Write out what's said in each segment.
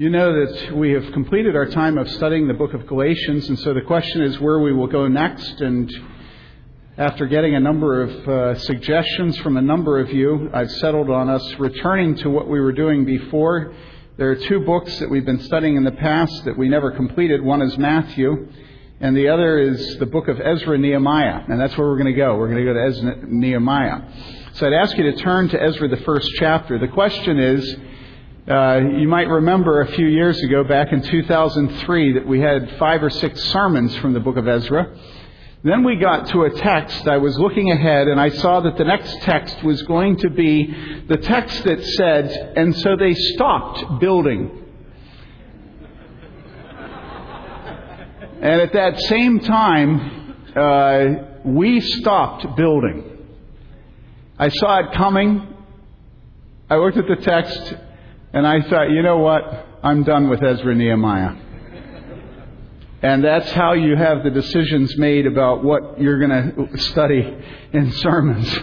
You know that we have completed our time of studying the book of Galatians, and so the question is where we will go next. And after getting a number of uh, suggestions from a number of you, I've settled on us returning to what we were doing before. There are two books that we've been studying in the past that we never completed. One is Matthew, and the other is the book of Ezra Nehemiah, and that's where we're going to go. We're going to go to Ezra Nehemiah. So I'd ask you to turn to Ezra, the first chapter. The question is, uh, you might remember a few years ago, back in 2003, that we had five or six sermons from the book of Ezra. Then we got to a text. I was looking ahead and I saw that the next text was going to be the text that said, and so they stopped building. And at that same time, uh, we stopped building. I saw it coming. I looked at the text and I thought, you know what? I'm done with Ezra Nehemiah. And that's how you have the decisions made about what you're going to study in sermons.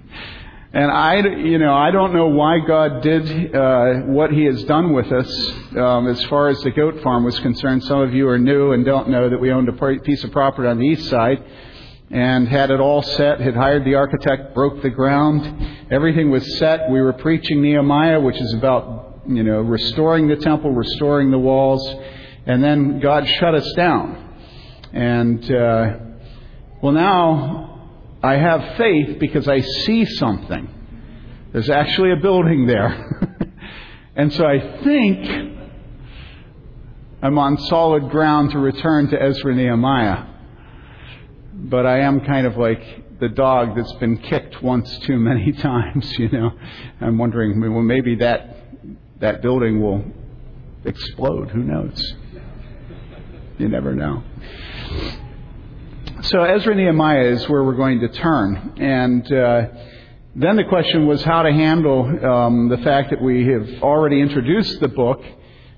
and I, you know, I don't know why God did uh, what He has done with us um, as far as the goat farm was concerned. Some of you are new and don't know that we owned a piece of property on the east side and had it all set, had hired the architect, broke the ground. Everything was set. We were preaching Nehemiah, which is about, you know, restoring the temple, restoring the walls. And then God shut us down. And, uh, well, now I have faith because I see something. There's actually a building there. and so I think I'm on solid ground to return to Ezra Nehemiah but I am kind of like the dog that's been kicked once too many times, you know. I'm wondering, well, maybe that that building will explode. Who knows? You never know. So Ezra Nehemiah is where we're going to turn, and uh, then the question was how to handle um, the fact that we have already introduced the book.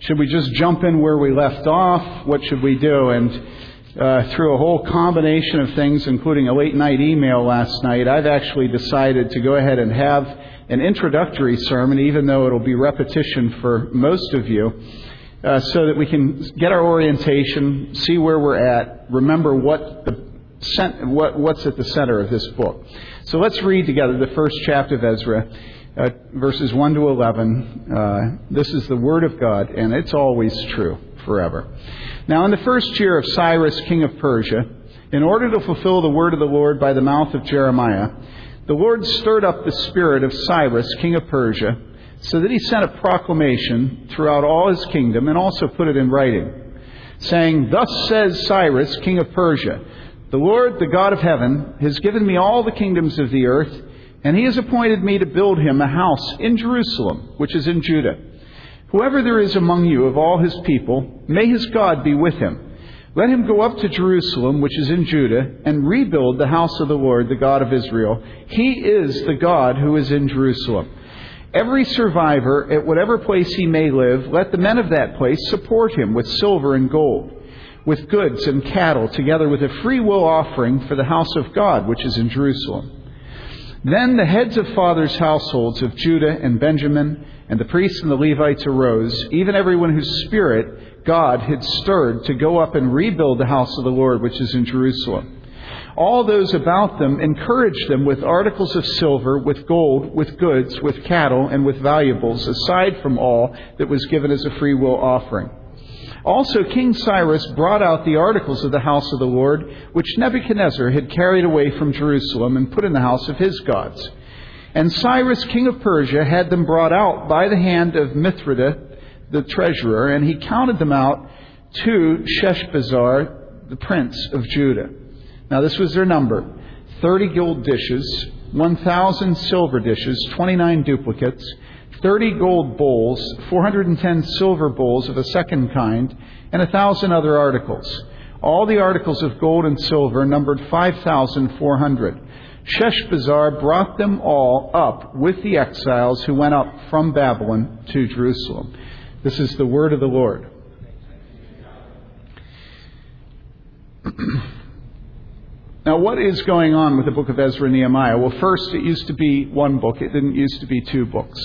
Should we just jump in where we left off? What should we do? And uh, through a whole combination of things, including a late night email last night, I've actually decided to go ahead and have an introductory sermon, even though it'll be repetition for most of you, uh, so that we can get our orientation, see where we're at, remember what the what, what's at the center of this book. So let's read together the first chapter of Ezra, uh, verses 1 to 11. Uh, this is the Word of God, and it's always true forever. Now, in the first year of Cyrus, king of Persia, in order to fulfill the word of the Lord by the mouth of Jeremiah, the Lord stirred up the spirit of Cyrus, king of Persia, so that he sent a proclamation throughout all his kingdom and also put it in writing, saying, Thus says Cyrus, king of Persia, The Lord, the God of heaven, has given me all the kingdoms of the earth, and he has appointed me to build him a house in Jerusalem, which is in Judah. Whoever there is among you of all his people, may his God be with him. Let him go up to Jerusalem, which is in Judah, and rebuild the house of the Lord, the God of Israel. He is the God who is in Jerusalem. Every survivor, at whatever place he may live, let the men of that place support him with silver and gold, with goods and cattle, together with a free will offering for the house of God, which is in Jerusalem. Then the heads of fathers' households of Judah and Benjamin, and the priests and the Levites arose, even everyone whose spirit God had stirred to go up and rebuild the house of the Lord which is in Jerusalem. All those about them encouraged them with articles of silver, with gold, with goods, with cattle, and with valuables, aside from all that was given as a free will offering. Also, King Cyrus brought out the articles of the house of the Lord, which Nebuchadnezzar had carried away from Jerusalem and put in the house of his gods. And Cyrus, king of Persia, had them brought out by the hand of Mithridates, the treasurer, and he counted them out to Sheshbazzar, the prince of Judah. Now, this was their number 30 gold dishes, 1,000 silver dishes, 29 duplicates, 30 gold bowls, 410 silver bowls of a second kind, and a thousand other articles. All the articles of gold and silver numbered 5,400. Sheshbazzar brought them all up with the exiles who went up from Babylon to Jerusalem. This is the word of the Lord. now, what is going on with the book of Ezra and Nehemiah? Well, first, it used to be one book, it didn't used to be two books.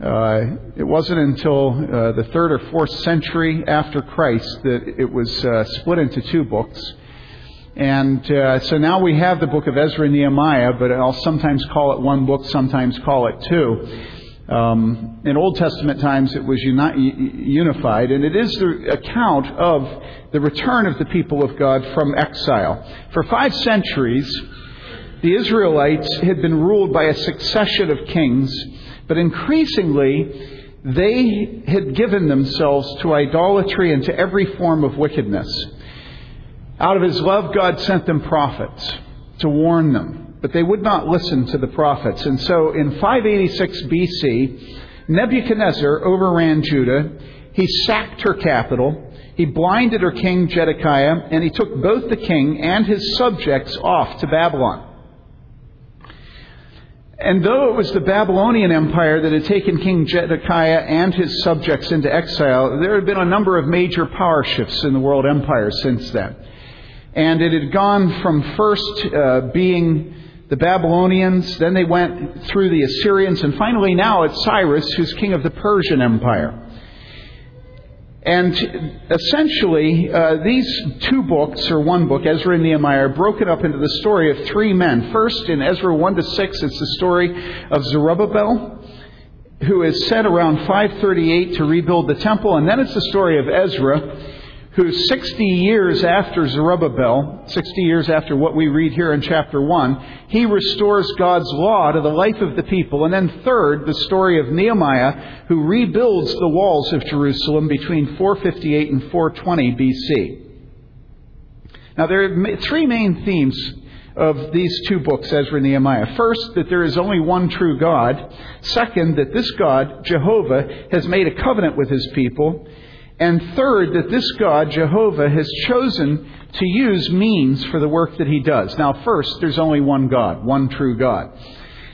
Uh, it wasn't until uh, the third or fourth century after Christ that it was uh, split into two books. And uh, so now we have the book of Ezra and Nehemiah, but I'll sometimes call it one book, sometimes call it two. Um, in Old Testament times, it was uni- unified, and it is the account of the return of the people of God from exile. For five centuries, the Israelites had been ruled by a succession of kings, but increasingly, they had given themselves to idolatry and to every form of wickedness. Out of his love, God sent them prophets to warn them, but they would not listen to the prophets. And so in 586 BC, Nebuchadnezzar overran Judah. He sacked her capital. He blinded her king Zedekiah, and he took both the king and his subjects off to Babylon. And though it was the Babylonian Empire that had taken King Zedekiah and his subjects into exile, there had been a number of major power shifts in the world empire since then. And it had gone from first uh, being the Babylonians, then they went through the Assyrians, and finally now it's Cyrus, who's king of the Persian Empire. And essentially, uh, these two books, or one book, Ezra and Nehemiah, are broken up into the story of three men. First, in Ezra 1 to 6, it's the story of Zerubbabel, who is sent around 538 to rebuild the temple. And then it's the story of Ezra, who 60 years after Zerubbabel, 60 years after what we read here in chapter 1, he restores God's law to the life of the people. And then third, the story of Nehemiah, who rebuilds the walls of Jerusalem between 458 and 420 BC. Now there are three main themes of these two books, Ezra and Nehemiah. First, that there is only one true God. Second, that this God, Jehovah, has made a covenant with his people. And third, that this God, Jehovah, has chosen to use means for the work that he does. Now, first, there's only one God, one true God.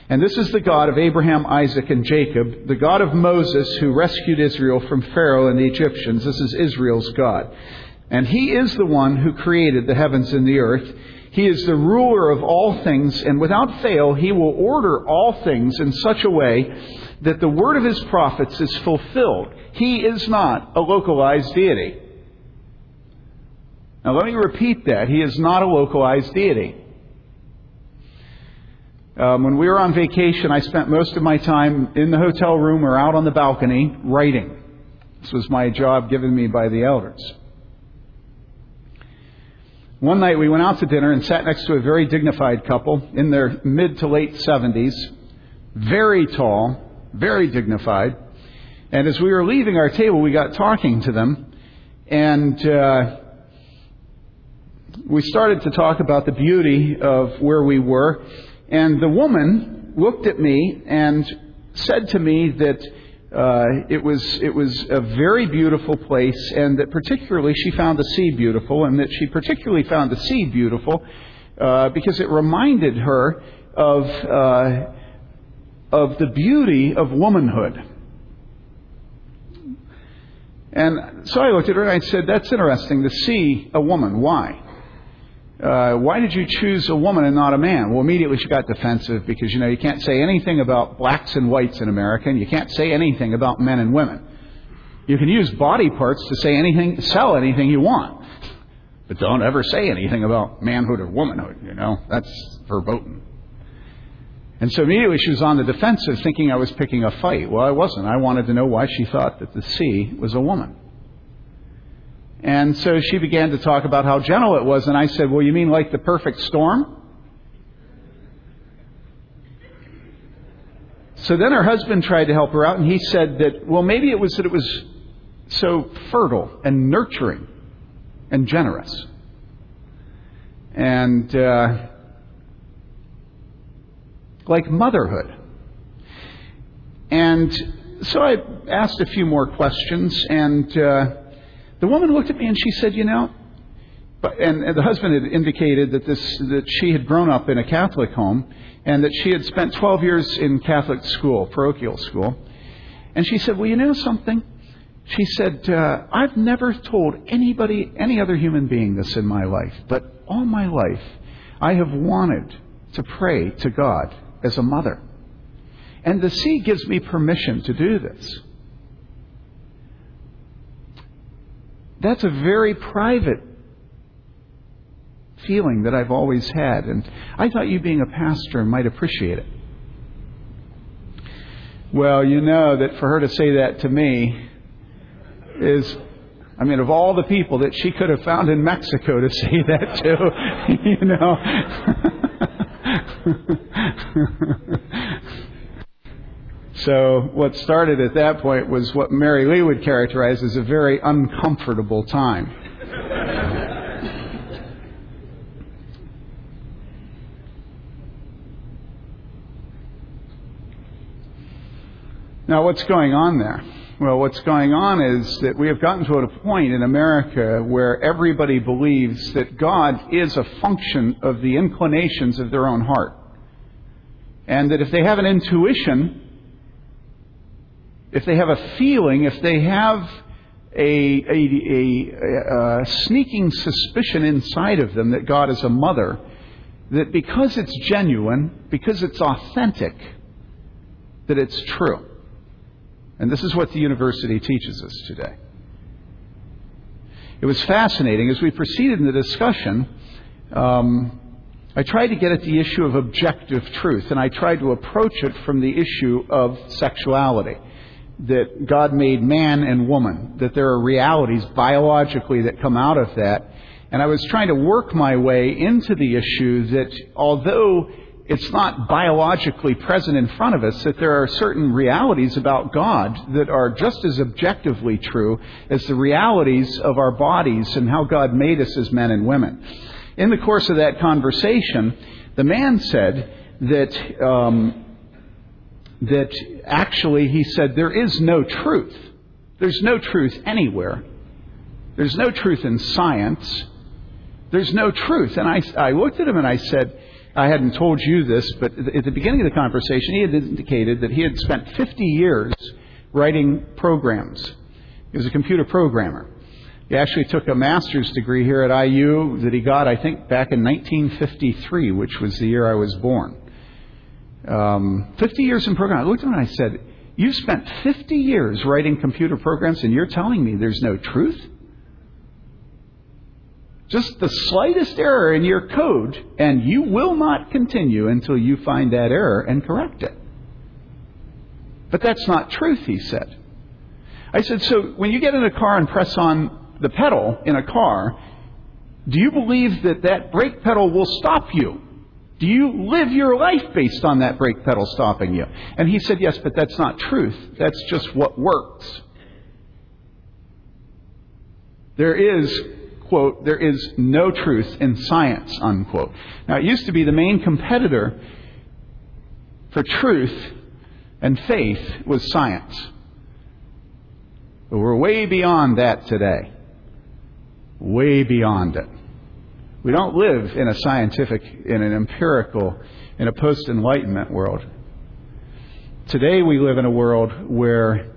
And this is the God of Abraham, Isaac, and Jacob, the God of Moses who rescued Israel from Pharaoh and the Egyptians. This is Israel's God. And he is the one who created the heavens and the earth. He is the ruler of all things, and without fail, he will order all things in such a way that the word of his prophets is fulfilled. He is not a localized deity. Now, let me repeat that. He is not a localized deity. Um, when we were on vacation, I spent most of my time in the hotel room or out on the balcony writing. This was my job given me by the elders. One night we went out to dinner and sat next to a very dignified couple in their mid to late 70s, very tall, very dignified. And as we were leaving our table, we got talking to them, and uh, we started to talk about the beauty of where we were. And the woman looked at me and said to me that uh, it was it was a very beautiful place, and that particularly she found the sea beautiful, and that she particularly found the sea beautiful uh, because it reminded her of uh, of the beauty of womanhood. And so I looked at her and I said, That's interesting to see a woman. Why? Uh, why did you choose a woman and not a man? Well, immediately she got defensive because, you know, you can't say anything about blacks and whites in America, and you can't say anything about men and women. You can use body parts to say anything, sell anything you want. But don't ever say anything about manhood or womanhood, you know. That's verboten. And so immediately she was on the defensive, thinking I was picking a fight. Well, I wasn't. I wanted to know why she thought that the sea was a woman. And so she began to talk about how gentle it was, and I said, Well, you mean like the perfect storm? So then her husband tried to help her out, and he said that, well, maybe it was that it was so fertile and nurturing and generous. And uh, like motherhood. And so I asked a few more questions, and uh, the woman looked at me and she said, You know, and, and the husband had indicated that this that she had grown up in a Catholic home and that she had spent 12 years in Catholic school, parochial school. And she said, Well, you know something? She said, uh, I've never told anybody, any other human being this in my life, but all my life I have wanted to pray to God as a mother. And the sea gives me permission to do this. That's a very private feeling that I've always had, and I thought you, being a pastor, might appreciate it. Well, you know that for her to say that to me is, I mean, of all the people that she could have found in Mexico to say that to, you know. so, what started at that point was what Mary Lee would characterize as a very uncomfortable time. Now, what's going on there? Well, what's going on is that we have gotten to a point in America where everybody believes that God is a function of the inclinations of their own heart. And that if they have an intuition, if they have a feeling, if they have a, a, a, a, sneaking suspicion inside of them that God is a mother, that because it's genuine, because it's authentic, that it's true. And this is what the university teaches us today. It was fascinating. As we proceeded in the discussion, um, I tried to get at the issue of objective truth, and I tried to approach it from the issue of sexuality. That God made man and woman, that there are realities biologically that come out of that. And I was trying to work my way into the issue that although it's not biologically present in front of us, that there are certain realities about God that are just as objectively true as the realities of our bodies and how God made us as men and women. In the course of that conversation, the man said that, um, that actually, he said, there is no truth. There's no truth anywhere. There's no truth in science. There's no truth. And I, I looked at him and I said, I hadn't told you this, but at the beginning of the conversation, he had indicated that he had spent 50 years writing programs. He was a computer programmer. He actually took a master's degree here at IU that he got, I think, back in 1953, which was the year I was born. Um, 50 years in programming. I looked at him and I said, "You've spent 50 years writing computer programs and you're telling me there's no truth? just the slightest error in your code, and you will not continue until you find that error and correct it. But that's not truth, he said. I said, so when you get in a car and press on the pedal in a car, do you believe that that brake pedal will stop you? Do you live your life based on that brake pedal stopping you? And he said, yes, but that's not truth. That's just what works. There is quote, there is no truth in science, unquote. Now, it used to be the main competitor for truth and faith was science. But we're way beyond that today. Way beyond it. We don't live in a scientific, in an empirical, in a post Enlightenment world. Today we live in a world where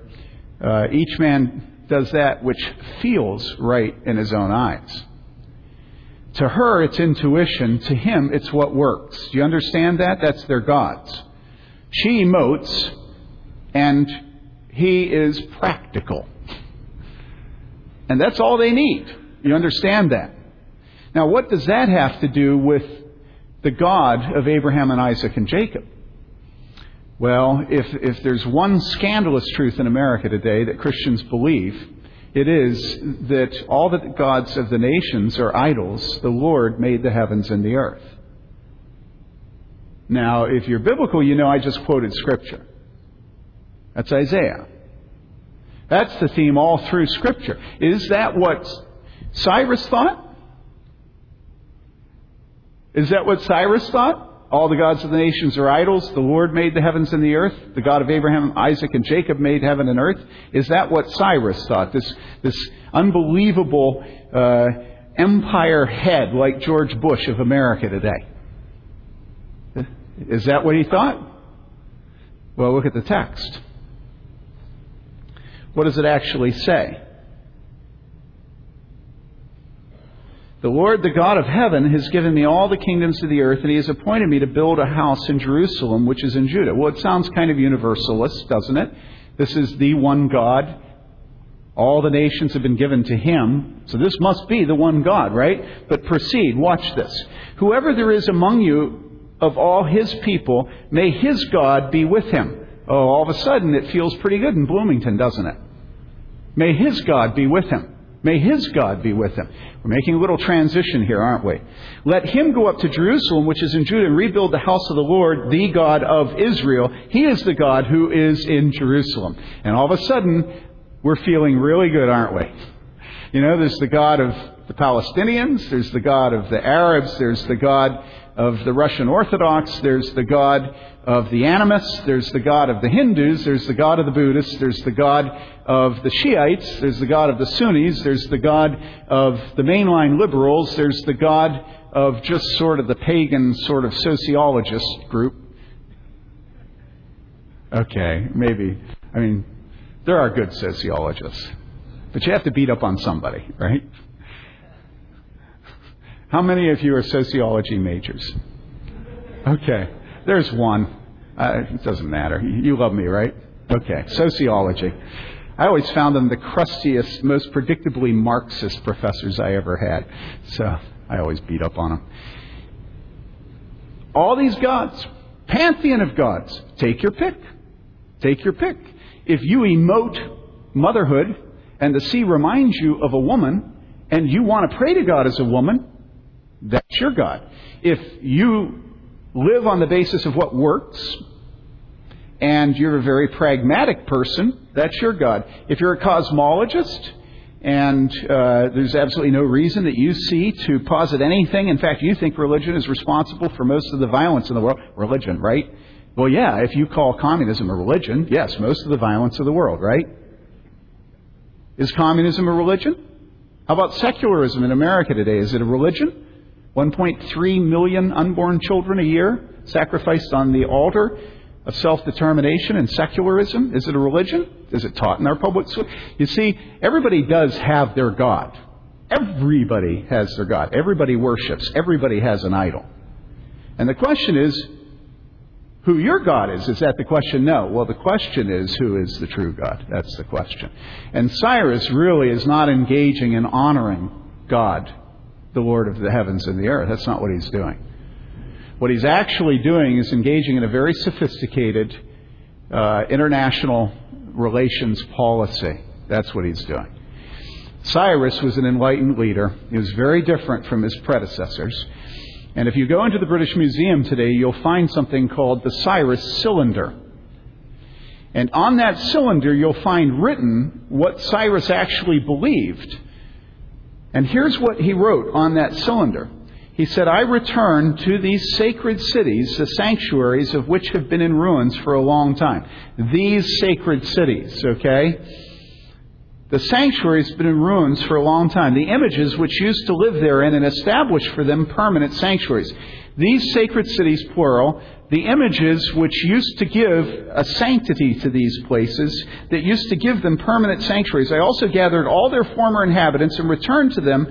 uh, each man does that which feels right in his own eyes. To her, it's intuition. To him, it's what works. Do you understand that? That's their gods. She emotes, and he is practical. And that's all they need. You understand that? Now, what does that have to do with the God of Abraham and Isaac and Jacob? Well, if, if there's one scandalous truth in America today that Christians believe, it is that all the gods of the nations are idols. The Lord made the heavens and the earth. Now, if you're biblical, you know I just quoted Scripture. That's Isaiah. That's the theme all through Scripture. Is that what Cyrus thought? Is that what Cyrus thought? All the gods of the nations are idols. The Lord made the heavens and the earth. The God of Abraham, Isaac, and Jacob made heaven and earth. Is that what Cyrus thought? This, this unbelievable uh, empire head like George Bush of America today. Is that what he thought? Well, look at the text. What does it actually say? The Lord, the God of heaven, has given me all the kingdoms of the earth, and he has appointed me to build a house in Jerusalem, which is in Judah. Well, it sounds kind of universalist, doesn't it? This is the one God. All the nations have been given to him. So this must be the one God, right? But proceed. Watch this. Whoever there is among you of all his people, may his God be with him. Oh, all of a sudden it feels pretty good in Bloomington, doesn't it? May his God be with him. May his God be with him. We're making a little transition here, aren't we? Let him go up to Jerusalem, which is in Judah, and rebuild the house of the Lord, the God of Israel. He is the God who is in Jerusalem. And all of a sudden, we're feeling really good, aren't we? You know, there's the God of the Palestinians, there's the God of the Arabs, there's the God of the Russian Orthodox, there's the God of the animists, there's the God of the Hindus, there's the God of the Buddhists, there's the God of the Shiites, there's the God of the Sunnis, there's the God of the mainline liberals, there's the God of just sort of the pagan sort of sociologist group. Okay, maybe. I mean, there are good sociologists, but you have to beat up on somebody, right? How many of you are sociology majors? Okay, there's one. Uh, it doesn't matter. You love me, right? Okay, sociology. I always found them the crustiest, most predictably Marxist professors I ever had. So I always beat up on them. All these gods, pantheon of gods, take your pick. Take your pick. If you emote motherhood and the sea reminds you of a woman and you want to pray to God as a woman, that's your God. If you live on the basis of what works, and you're a very pragmatic person, that's your God. If you're a cosmologist, and uh, there's absolutely no reason that you see to posit anything. In fact, you think religion is responsible for most of the violence in the world. Religion, right? Well, yeah, if you call communism a religion, yes, most of the violence of the world, right? Is communism a religion? How about secularism in America today? Is it a religion? 1.3 million unborn children a year sacrificed on the altar of self determination and secularism. Is it a religion? Is it taught in our public school? You see, everybody does have their God. Everybody has their God. Everybody worships. Everybody has an idol. And the question is, who your God is. Is that the question? No. Well, the question is, who is the true God? That's the question. And Cyrus really is not engaging in honoring God the Lord of the heavens and the earth. That's not what he's doing. What he's actually doing is engaging in a very sophisticated uh, international relations policy. That's what he's doing. Cyrus was an enlightened leader. He was very different from his predecessors. And if you go into the British Museum today, you'll find something called the Cyrus Cylinder. And on that cylinder, you'll find written what Cyrus actually believed and here's what he wrote on that cylinder. He said, I return to these sacred cities, the sanctuaries of which have been in ruins for a long time. These sacred cities, okay? The sanctuary has been in ruins for a long time. The images which used to live therein and established for them permanent sanctuaries. These sacred cities, plural, the images which used to give a sanctity to these places, that used to give them permanent sanctuaries. I also gathered all their former inhabitants and returned to them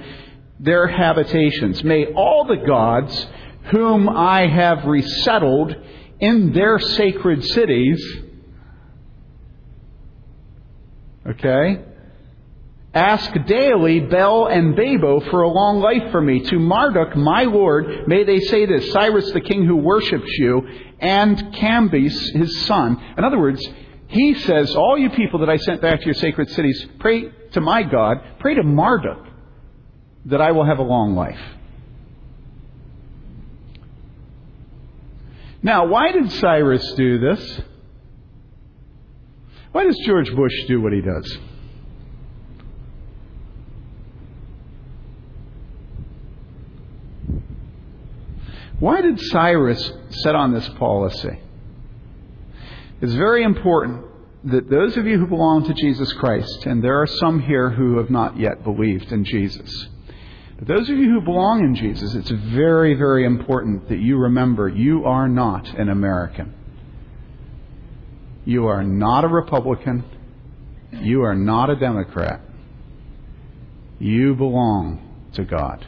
their habitations. May all the gods whom I have resettled in their sacred cities, okay, Ask daily Bel and Babo for a long life for me. To Marduk, my lord, may they say this Cyrus the king who worships you, and Cambyses his son. In other words, he says, All you people that I sent back to your sacred cities, pray to my God, pray to Marduk, that I will have a long life. Now, why did Cyrus do this? Why does George Bush do what he does? Why did Cyrus set on this policy? It's very important that those of you who belong to Jesus Christ, and there are some here who have not yet believed in Jesus, but those of you who belong in Jesus, it's very, very important that you remember you are not an American. You are not a Republican. You are not a Democrat. You belong to God.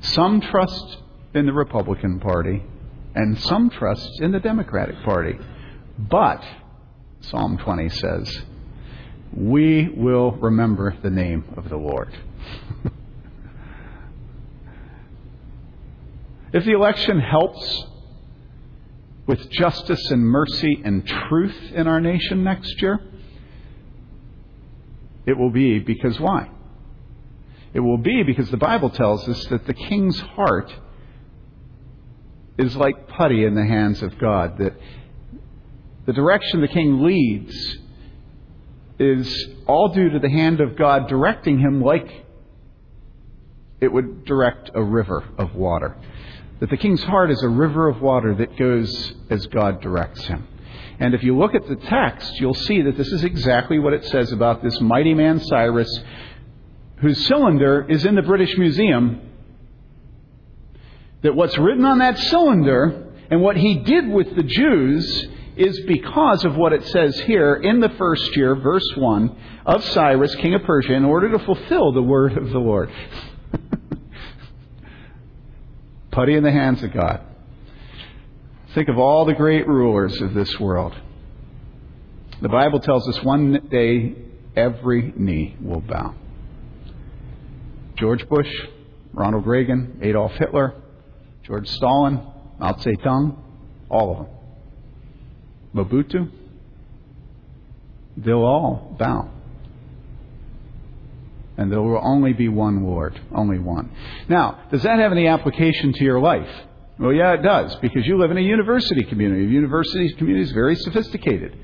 Some trust in the Republican Party, and some trust in the Democratic Party. But, Psalm 20 says, we will remember the name of the Lord. if the election helps with justice and mercy and truth in our nation next year, it will be because why? It will be because the Bible tells us that the king's heart is like putty in the hands of God, that the direction the king leads is all due to the hand of God directing him like it would direct a river of water. That the king's heart is a river of water that goes as God directs him. And if you look at the text, you'll see that this is exactly what it says about this mighty man Cyrus, whose cylinder is in the British Museum. That what's written on that cylinder and what he did with the Jews is because of what it says here in the first year, verse 1, of Cyrus, king of Persia, in order to fulfill the word of the Lord. Putty in the hands of God. Think of all the great rulers of this world. The Bible tells us one day every knee will bow. George Bush, Ronald Reagan, Adolf Hitler, George Stalin, Mao Zedong, all of them. Mobutu, they'll all bow. And there will only be one Lord, only one. Now, does that have any application to your life? Well, yeah, it does, because you live in a university community. A university community is very sophisticated,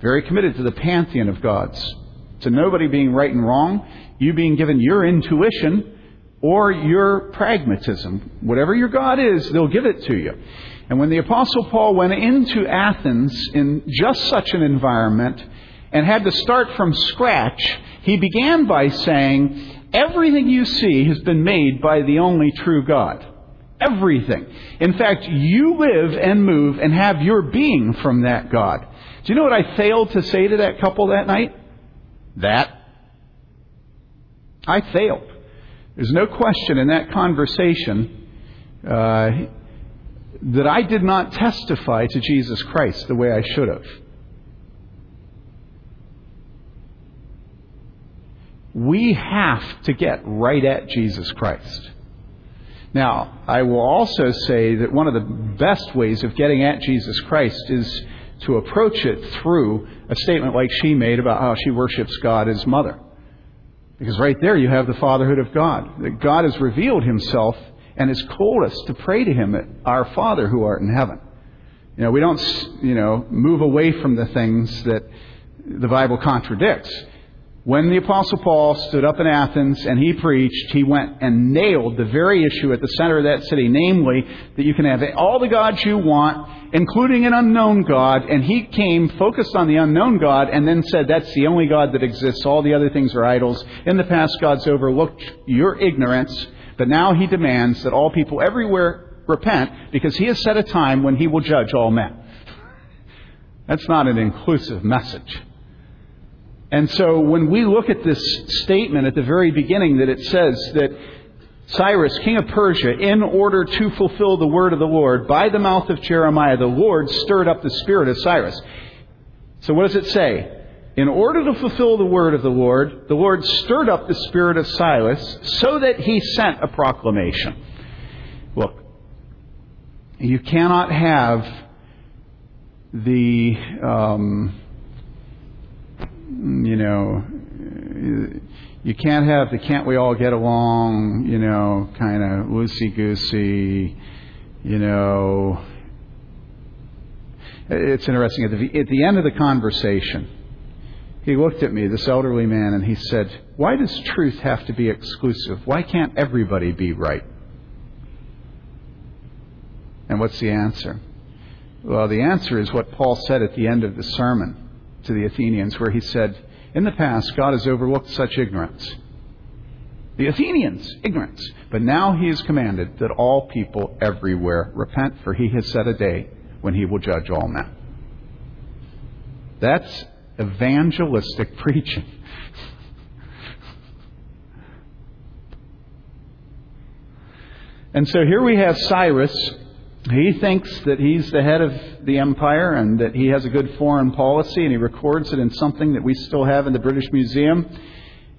very committed to the pantheon of gods. To nobody being right and wrong, you being given your intuition or your pragmatism. Whatever your God is, they'll give it to you. And when the Apostle Paul went into Athens in just such an environment and had to start from scratch, he began by saying, Everything you see has been made by the only true God. Everything. In fact, you live and move and have your being from that God. Do you know what I failed to say to that couple that night? That. I failed. There's no question in that conversation uh, that I did not testify to Jesus Christ the way I should have. We have to get right at Jesus Christ. Now, I will also say that one of the best ways of getting at Jesus Christ is to approach it through a statement like she made about how she worships God as mother. Because right there you have the fatherhood of God. That God has revealed himself and has called us to pray to him, our Father who art in heaven. You know, we don't, you know, move away from the things that the Bible contradicts. When the Apostle Paul stood up in Athens and he preached, he went and nailed the very issue at the center of that city, namely that you can have all the gods you want, including an unknown God, and he came focused on the unknown God and then said that's the only God that exists. All the other things are idols. In the past, God's overlooked your ignorance, but now he demands that all people everywhere repent because he has set a time when he will judge all men. That's not an inclusive message. And so when we look at this statement at the very beginning that it says that Cyrus, king of Persia, in order to fulfill the word of the Lord, by the mouth of Jeremiah, the Lord stirred up the spirit of Cyrus. So what does it say? In order to fulfill the word of the Lord, the Lord stirred up the spirit of Cyrus so that he sent a proclamation. Look, you cannot have the um, you know, you can't have the can't we all get along, you know, kind of loosey goosey, you know. It's interesting. At the, at the end of the conversation, he looked at me, this elderly man, and he said, Why does truth have to be exclusive? Why can't everybody be right? And what's the answer? Well, the answer is what Paul said at the end of the sermon to the Athenians, where he said, In the past, God has overlooked such ignorance. The Athenians, ignorance. But now he has commanded that all people everywhere repent, for he has set a day when he will judge all men. That's evangelistic preaching. And so here we have Cyrus. He thinks that he's the head of the empire and that he has a good foreign policy, and he records it in something that we still have in the British Museum.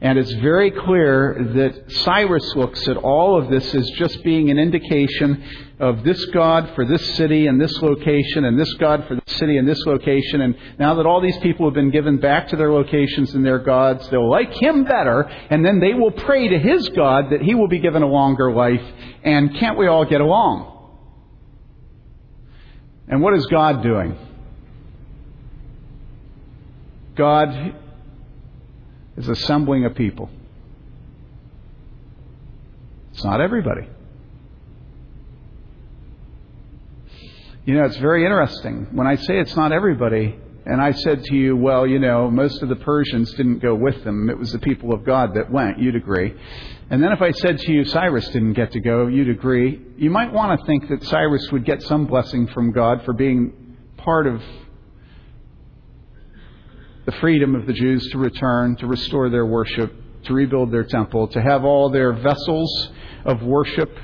And it's very clear that Cyrus looks at all of this as just being an indication of this God for this city and this location, and this God for this city and this location. And now that all these people have been given back to their locations and their gods, they'll like him better, and then they will pray to his God that he will be given a longer life. And can't we all get along? And what is God doing? God is assembling a people. It's not everybody. You know, it's very interesting. When I say it's not everybody, and I said to you, well, you know, most of the Persians didn't go with them. It was the people of God that went. You'd agree. And then if I said to you, Cyrus didn't get to go, you'd agree. You might want to think that Cyrus would get some blessing from God for being part of the freedom of the Jews to return, to restore their worship, to rebuild their temple, to have all their vessels of worship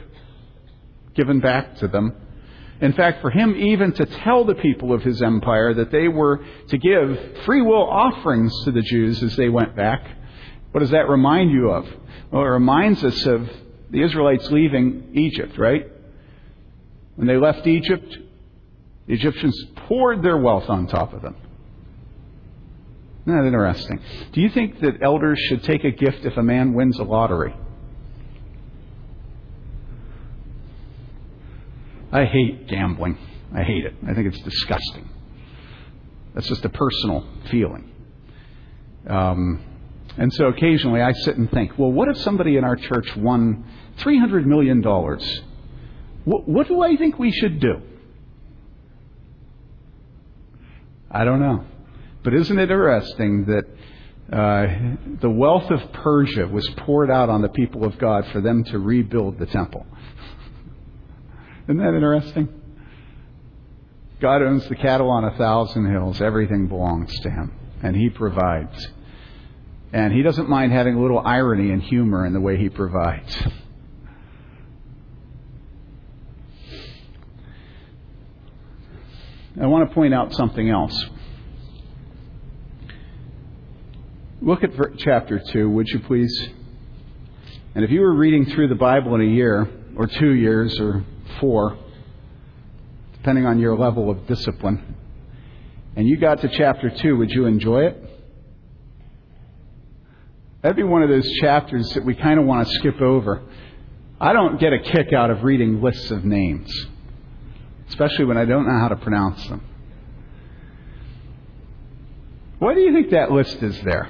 given back to them. In fact, for him even to tell the people of his empire that they were to give free will offerings to the Jews as they went back, what does that remind you of? Well, it reminds us of the Israelites leaving Egypt, right? When they left Egypt, the Egyptians poured their wealth on top of them. Isn't that interesting? Do you think that elders should take a gift if a man wins a lottery? I hate gambling. I hate it. I think it's disgusting. That's just a personal feeling. Um, and so occasionally I sit and think, well, what if somebody in our church won $300 million? What, what do I think we should do? I don't know. But isn't it interesting that uh, the wealth of Persia was poured out on the people of God for them to rebuild the temple? Isn't that interesting? God owns the cattle on a thousand hills. Everything belongs to Him, and He provides. And He doesn't mind having a little irony and humor in the way He provides. I want to point out something else. Look at chapter 2, would you please? And if you were reading through the Bible in a year, or two years, or four, depending on your level of discipline, and you got to chapter 2, would you enjoy it? Be one of those chapters that we kind of want to skip over. I don't get a kick out of reading lists of names, especially when I don't know how to pronounce them. Why do you think that list is there?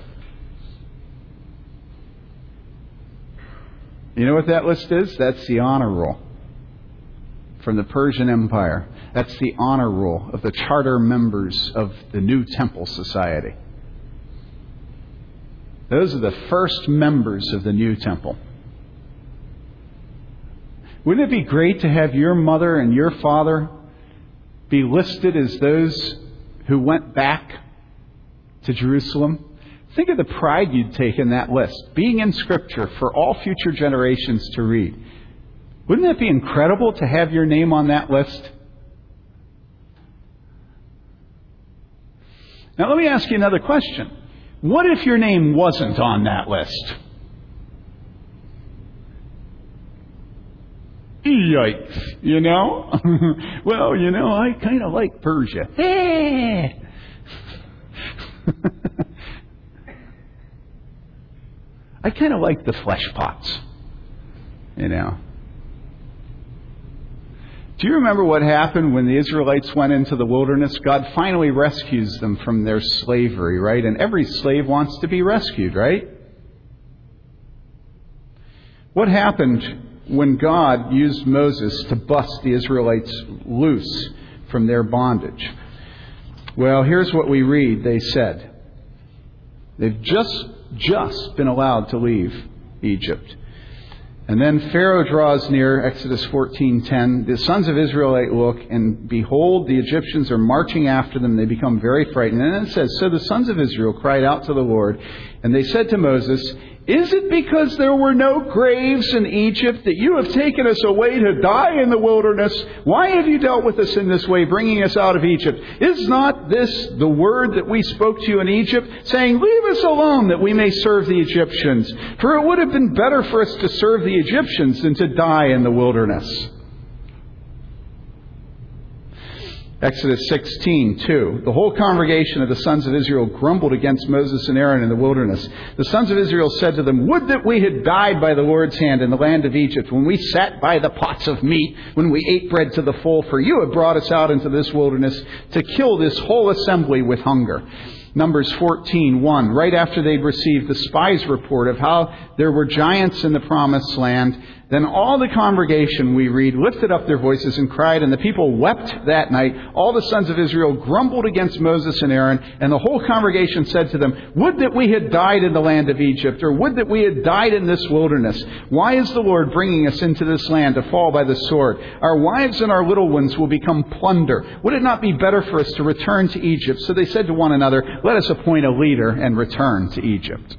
You know what that list is? That's the honor roll from the Persian Empire. That's the honor roll of the charter members of the New Temple Society. Those are the first members of the New Temple. Wouldn't it be great to have your mother and your father be listed as those who went back to Jerusalem Think of the pride you'd take in that list, being in Scripture for all future generations to read. Wouldn't that be incredible to have your name on that list? Now, let me ask you another question. What if your name wasn't on that list? Yikes, you know? well, you know, I kind of like Persia. I kind of like the flesh pots, you know. Do you remember what happened when the Israelites went into the wilderness? God finally rescues them from their slavery, right? And every slave wants to be rescued, right? What happened when God used Moses to bust the Israelites loose from their bondage? Well, here's what we read. They said, They've just just been allowed to leave Egypt. And then Pharaoh draws near, Exodus 14:10. The sons of Israel look, and behold, the Egyptians are marching after them. They become very frightened. And then it says, So the sons of Israel cried out to the Lord, and they said to Moses, Is it because there were no graves in Egypt that you have taken us away to die in the wilderness? Why have you dealt with us in this way, bringing us out of Egypt? Is not this the word that we spoke to you in Egypt, saying, Leave us alone that we may serve the Egyptians? For it would have been better for us to serve the Egyptians than to die in the wilderness. Exodus 16:2. The whole congregation of the sons of Israel grumbled against Moses and Aaron in the wilderness. The sons of Israel said to them, Would that we had died by the Lord's hand in the land of Egypt, when we sat by the pots of meat, when we ate bread to the full, for you have brought us out into this wilderness to kill this whole assembly with hunger. Numbers 14:1, right after they'd received the spies' report of how there were giants in the promised land, then all the congregation, we read, lifted up their voices and cried, and the people wept that night. All the sons of Israel grumbled against Moses and Aaron, and the whole congregation said to them, Would that we had died in the land of Egypt, or would that we had died in this wilderness. Why is the Lord bringing us into this land to fall by the sword? Our wives and our little ones will become plunder. Would it not be better for us to return to Egypt? So they said to one another, Let us appoint a leader and return to Egypt.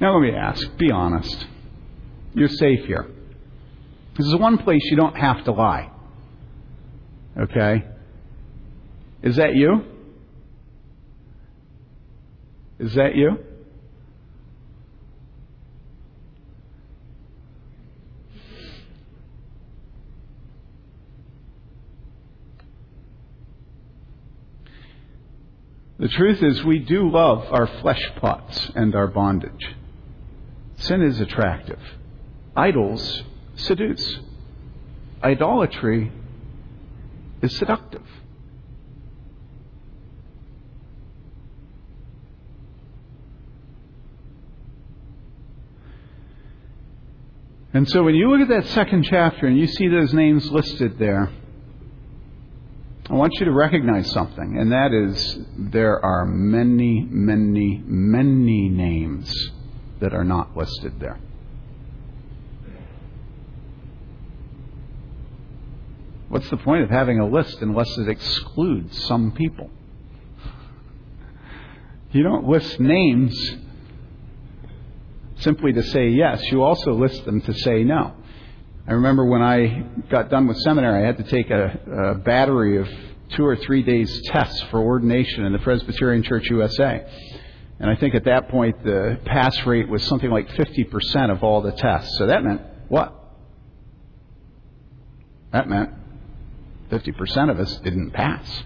Now let me ask, be honest. You're safe here. This is one place you don't have to lie. Okay? Is that you? Is that you? The truth is, we do love our flesh pots and our bondage. Sin is attractive. Idols seduce. Idolatry is seductive. And so when you look at that second chapter and you see those names listed there, I want you to recognize something, and that is there are many, many, many names that are not listed there. What's the point of having a list unless it excludes some people? You don't list names simply to say yes, you also list them to say no. I remember when I got done with seminary, I had to take a, a battery of two or three days tests for ordination in the Presbyterian Church USA. And I think at that point the pass rate was something like 50% of all the tests. So that meant what? That meant 50% of us didn't pass.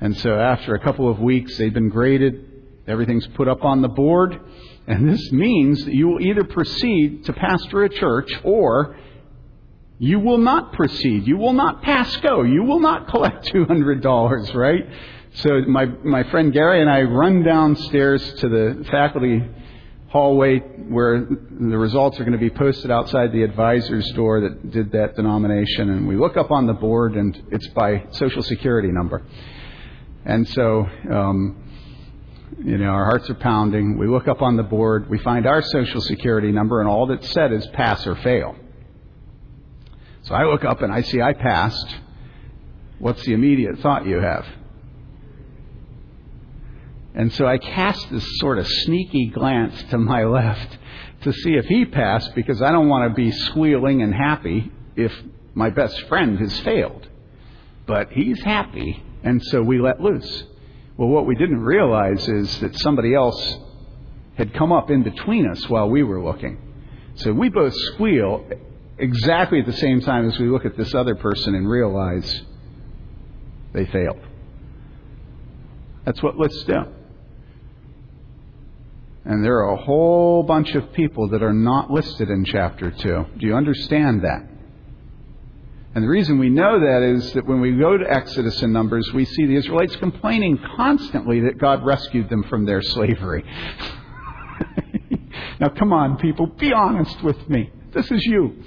And so after a couple of weeks, they've been graded, everything's put up on the board, and this means that you will either proceed to pastor a church or you will not proceed. You will not pass go. You will not collect $200, right? So my, my friend Gary and I run downstairs to the faculty hallway where the results are going to be posted outside the advisor's door that did that denomination. And we look up on the board and it's by social security number. And so, um, you know, our hearts are pounding. We look up on the board. We find our social security number and all that's said is pass or fail. So I look up and I see I passed. What's the immediate thought you have? And so I cast this sort of sneaky glance to my left to see if he passed because I don't want to be squealing and happy if my best friend has failed. But he's happy, and so we let loose. Well, what we didn't realize is that somebody else had come up in between us while we were looking. So we both squeal exactly at the same time as we look at this other person and realize they failed. That's what lists do. And there are a whole bunch of people that are not listed in chapter 2. Do you understand that? And the reason we know that is that when we go to Exodus and Numbers, we see the Israelites complaining constantly that God rescued them from their slavery. now, come on, people, be honest with me. This is you.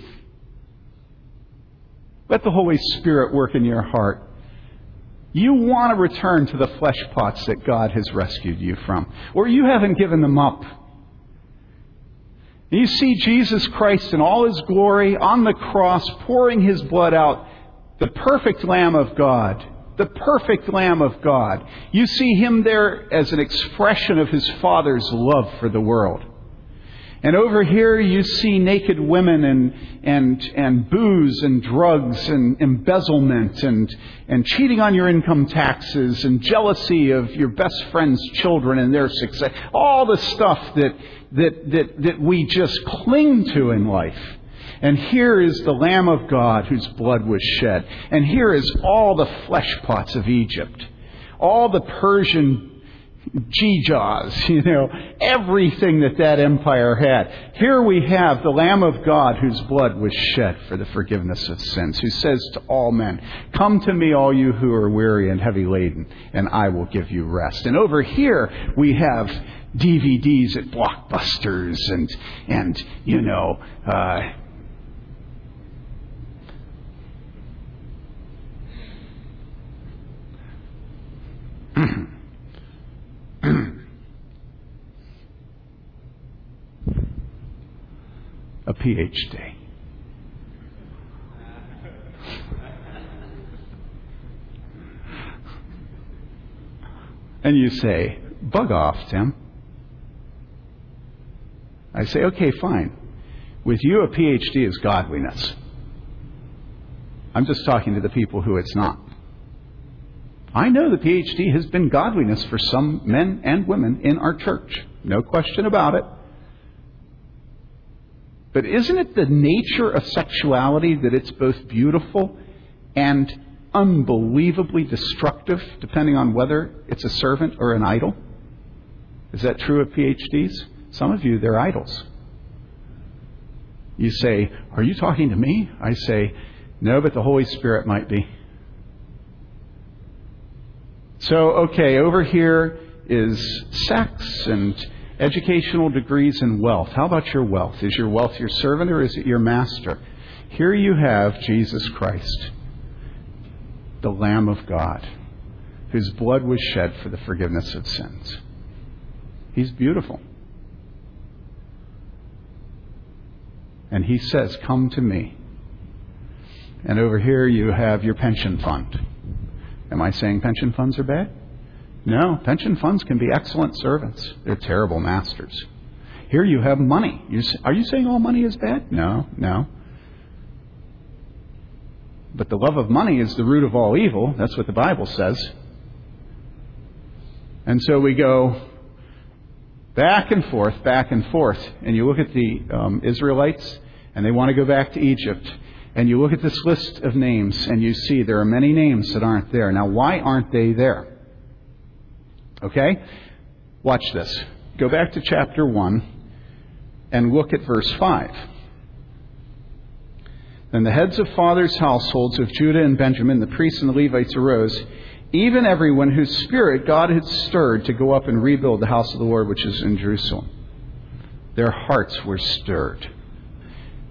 Let the Holy Spirit work in your heart. You want to return to the flesh pots that God has rescued you from, or you haven't given them up. You see Jesus Christ in all his glory on the cross, pouring his blood out, the perfect Lamb of God. the perfect Lamb of God. You see him there as an expression of his Father's love for the world. And over here you see naked women and, and, and booze and drugs and embezzlement and, and cheating on your income taxes and jealousy of your best friend's children and their success. All the stuff that, that, that, that we just cling to in life. And here is the Lamb of God whose blood was shed. And here is all the flesh pots of Egypt. All the Persian Gejas, you know, everything that that empire had. Here we have the Lamb of God whose blood was shed for the forgiveness of sins, who says to all men, Come to me, all you who are weary and heavy laden, and I will give you rest. And over here we have DVDs at Blockbusters and, and you know, uh, a PhD. And you say, bug off, Tim. I say, okay, fine. With you, a PhD is godliness. I'm just talking to the people who it's not. I know the PhD has been godliness for some men and women in our church. No question about it. But isn't it the nature of sexuality that it's both beautiful and unbelievably destructive, depending on whether it's a servant or an idol? Is that true of PhDs? Some of you, they're idols. You say, Are you talking to me? I say, No, but the Holy Spirit might be. So, okay, over here is sex and educational degrees and wealth. How about your wealth? Is your wealth your servant or is it your master? Here you have Jesus Christ, the Lamb of God, whose blood was shed for the forgiveness of sins. He's beautiful. And he says, Come to me. And over here you have your pension fund. Am I saying pension funds are bad? No, pension funds can be excellent servants. They're terrible masters. Here you have money. Are you saying all money is bad? No, no. But the love of money is the root of all evil. That's what the Bible says. And so we go back and forth, back and forth. And you look at the um, Israelites, and they want to go back to Egypt. And you look at this list of names, and you see there are many names that aren't there. Now, why aren't they there? Okay? Watch this. Go back to chapter 1 and look at verse 5. Then the heads of fathers' households of Judah and Benjamin, the priests and the Levites, arose, even everyone whose spirit God had stirred to go up and rebuild the house of the Lord which is in Jerusalem. Their hearts were stirred.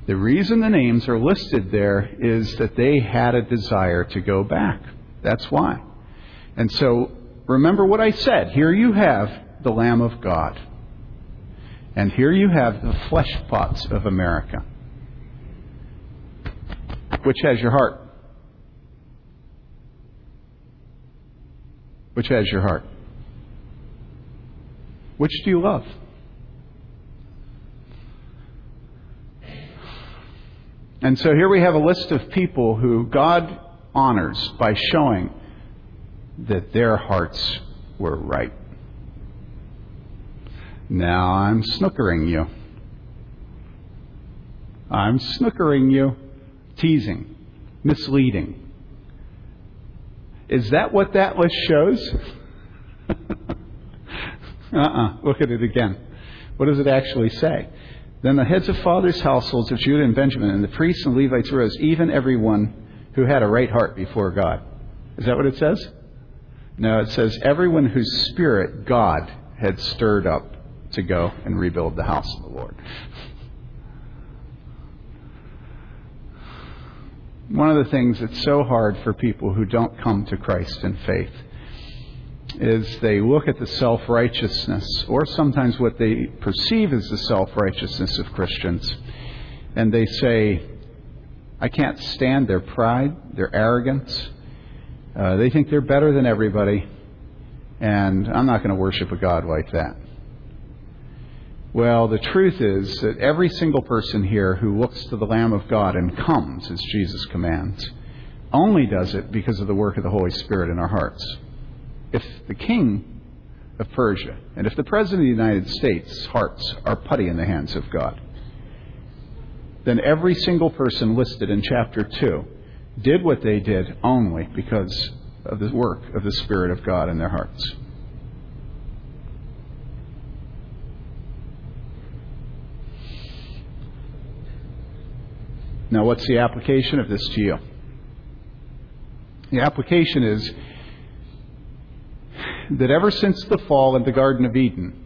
The reason the names are listed there is that they had a desire to go back. That's why. And so remember what I said. Here you have the Lamb of God. And here you have the flesh pots of America. Which has your heart? Which has your heart? Which do you love? And so here we have a list of people who God honors by showing that their hearts were right. Now I'm snookering you. I'm snookering you, teasing, misleading. Is that what that list shows? uh uh-uh. uh Look at it again. What does it actually say? Then the heads of fathers' households of Judah and Benjamin, and the priests and Levites rose, even everyone who had a right heart before God. Is that what it says? No, it says everyone whose spirit God had stirred up to go and rebuild the house of the Lord. One of the things that's so hard for people who don't come to Christ in faith is they look at the self righteousness, or sometimes what they perceive as the self righteousness of Christians, and they say, I can't stand their pride, their arrogance, Uh, they think they're better than everybody, and I'm not going to worship a God like that. Well, the truth is that every single person here who looks to the Lamb of God and comes as Jesus commands only does it because of the work of the Holy Spirit in our hearts. If the king of Persia and if the president of the United States' hearts are putty in the hands of God, then every single person listed in chapter 2 did what they did only because of the work of the Spirit of God in their hearts. Now, what's the application of this to you? The application is that ever since the fall of the Garden of Eden,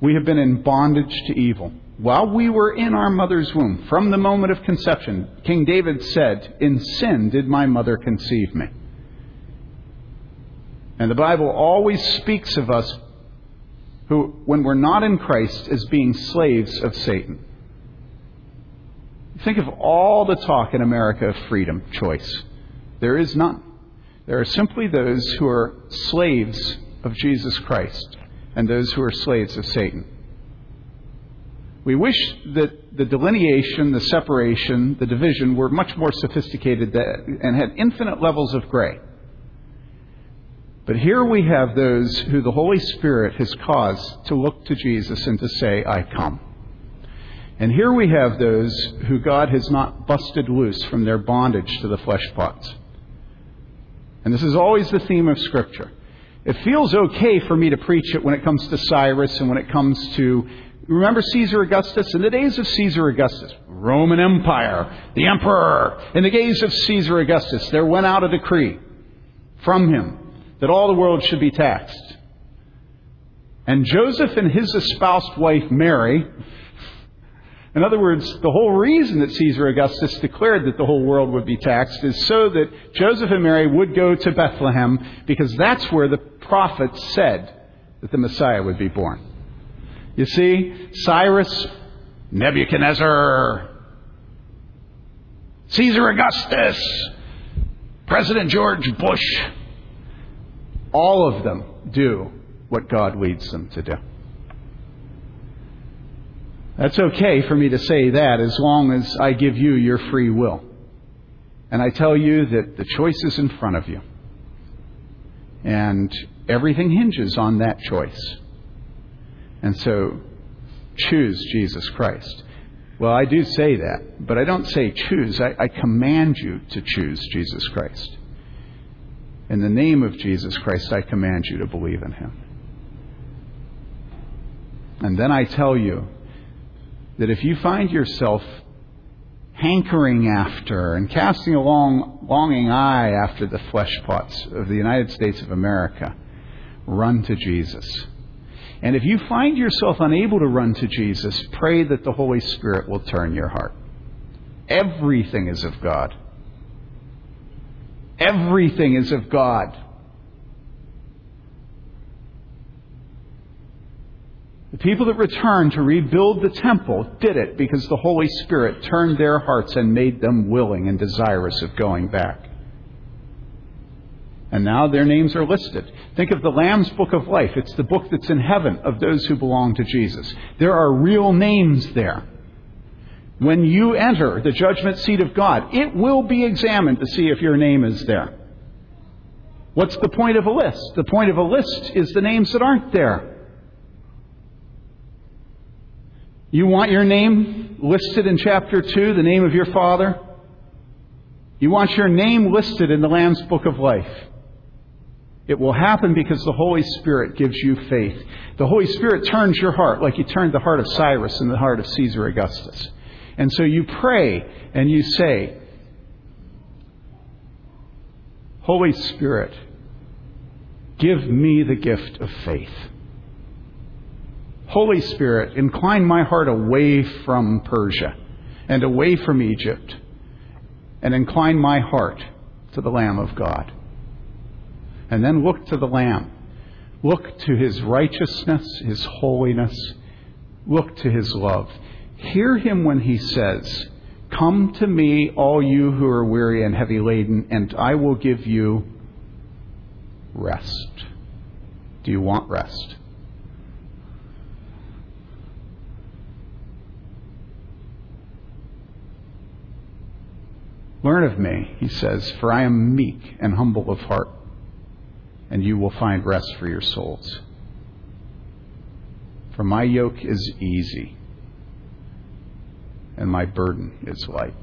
we have been in bondage to evil. While we were in our mother's womb, from the moment of conception, King David said, In sin did my mother conceive me. And the Bible always speaks of us who, when we're not in Christ, as being slaves of Satan. Think of all the talk in America of freedom choice. There is none. There are simply those who are slaves of Jesus Christ and those who are slaves of Satan. We wish that the delineation, the separation, the division were much more sophisticated and had infinite levels of gray. But here we have those who the Holy Spirit has caused to look to Jesus and to say, I come. And here we have those who God has not busted loose from their bondage to the flesh pots. And this is always the theme of Scripture. It feels okay for me to preach it when it comes to Cyrus and when it comes to. Remember Caesar Augustus? In the days of Caesar Augustus, Roman Empire, the emperor, in the days of Caesar Augustus, there went out a decree from him that all the world should be taxed. And Joseph and his espoused wife Mary in other words, the whole reason that Caesar Augustus declared that the whole world would be taxed is so that Joseph and Mary would go to Bethlehem because that's where the prophets said that the Messiah would be born. You see, Cyrus, Nebuchadnezzar, Caesar Augustus, President George Bush, all of them do what God leads them to do. That's okay for me to say that as long as I give you your free will. And I tell you that the choice is in front of you. And everything hinges on that choice. And so choose Jesus Christ. Well, I do say that, but I don't say choose. I, I, command you to choose Jesus Christ. In the name of Jesus Christ, I command you to believe in him. And then I tell you that if you find yourself hankering after and casting a long, longing eye after the flesh pots of the United States of America, run to Jesus. And if you find yourself unable to run to Jesus, pray that the Holy Spirit will turn your heart. Everything is of God. Everything is of God. People that returned to rebuild the temple did it because the Holy Spirit turned their hearts and made them willing and desirous of going back. And now their names are listed. Think of the Lamb's Book of Life. It's the book that's in heaven of those who belong to Jesus. There are real names there. When you enter the judgment seat of God, it will be examined to see if your name is there. What's the point of a list? The point of a list is the names that aren't there. You want your name listed in chapter 2, the name of your father? You want your name listed in the Lamb's Book of Life. It will happen because the Holy Spirit gives you faith. The Holy Spirit turns your heart like He turned the heart of Cyrus and the heart of Caesar Augustus. And so you pray and you say, Holy Spirit, give me the gift of faith. Holy Spirit, incline my heart away from Persia and away from Egypt, and incline my heart to the Lamb of God. And then look to the Lamb. Look to his righteousness, his holiness. Look to his love. Hear him when he says, Come to me, all you who are weary and heavy laden, and I will give you rest. Do you want rest? Learn of me, he says, for I am meek and humble of heart, and you will find rest for your souls. For my yoke is easy, and my burden is light.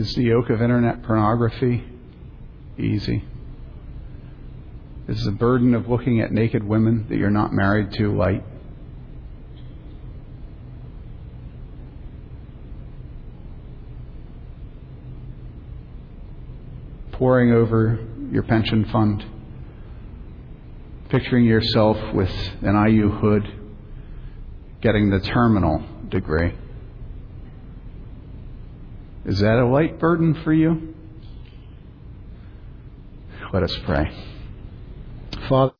Is the yoke of internet pornography easy? Is the burden of looking at naked women that you're not married to light? Poring over your pension fund, picturing yourself with an IU hood, getting the terminal degree. Is that a light burden for you? Let us pray. Father,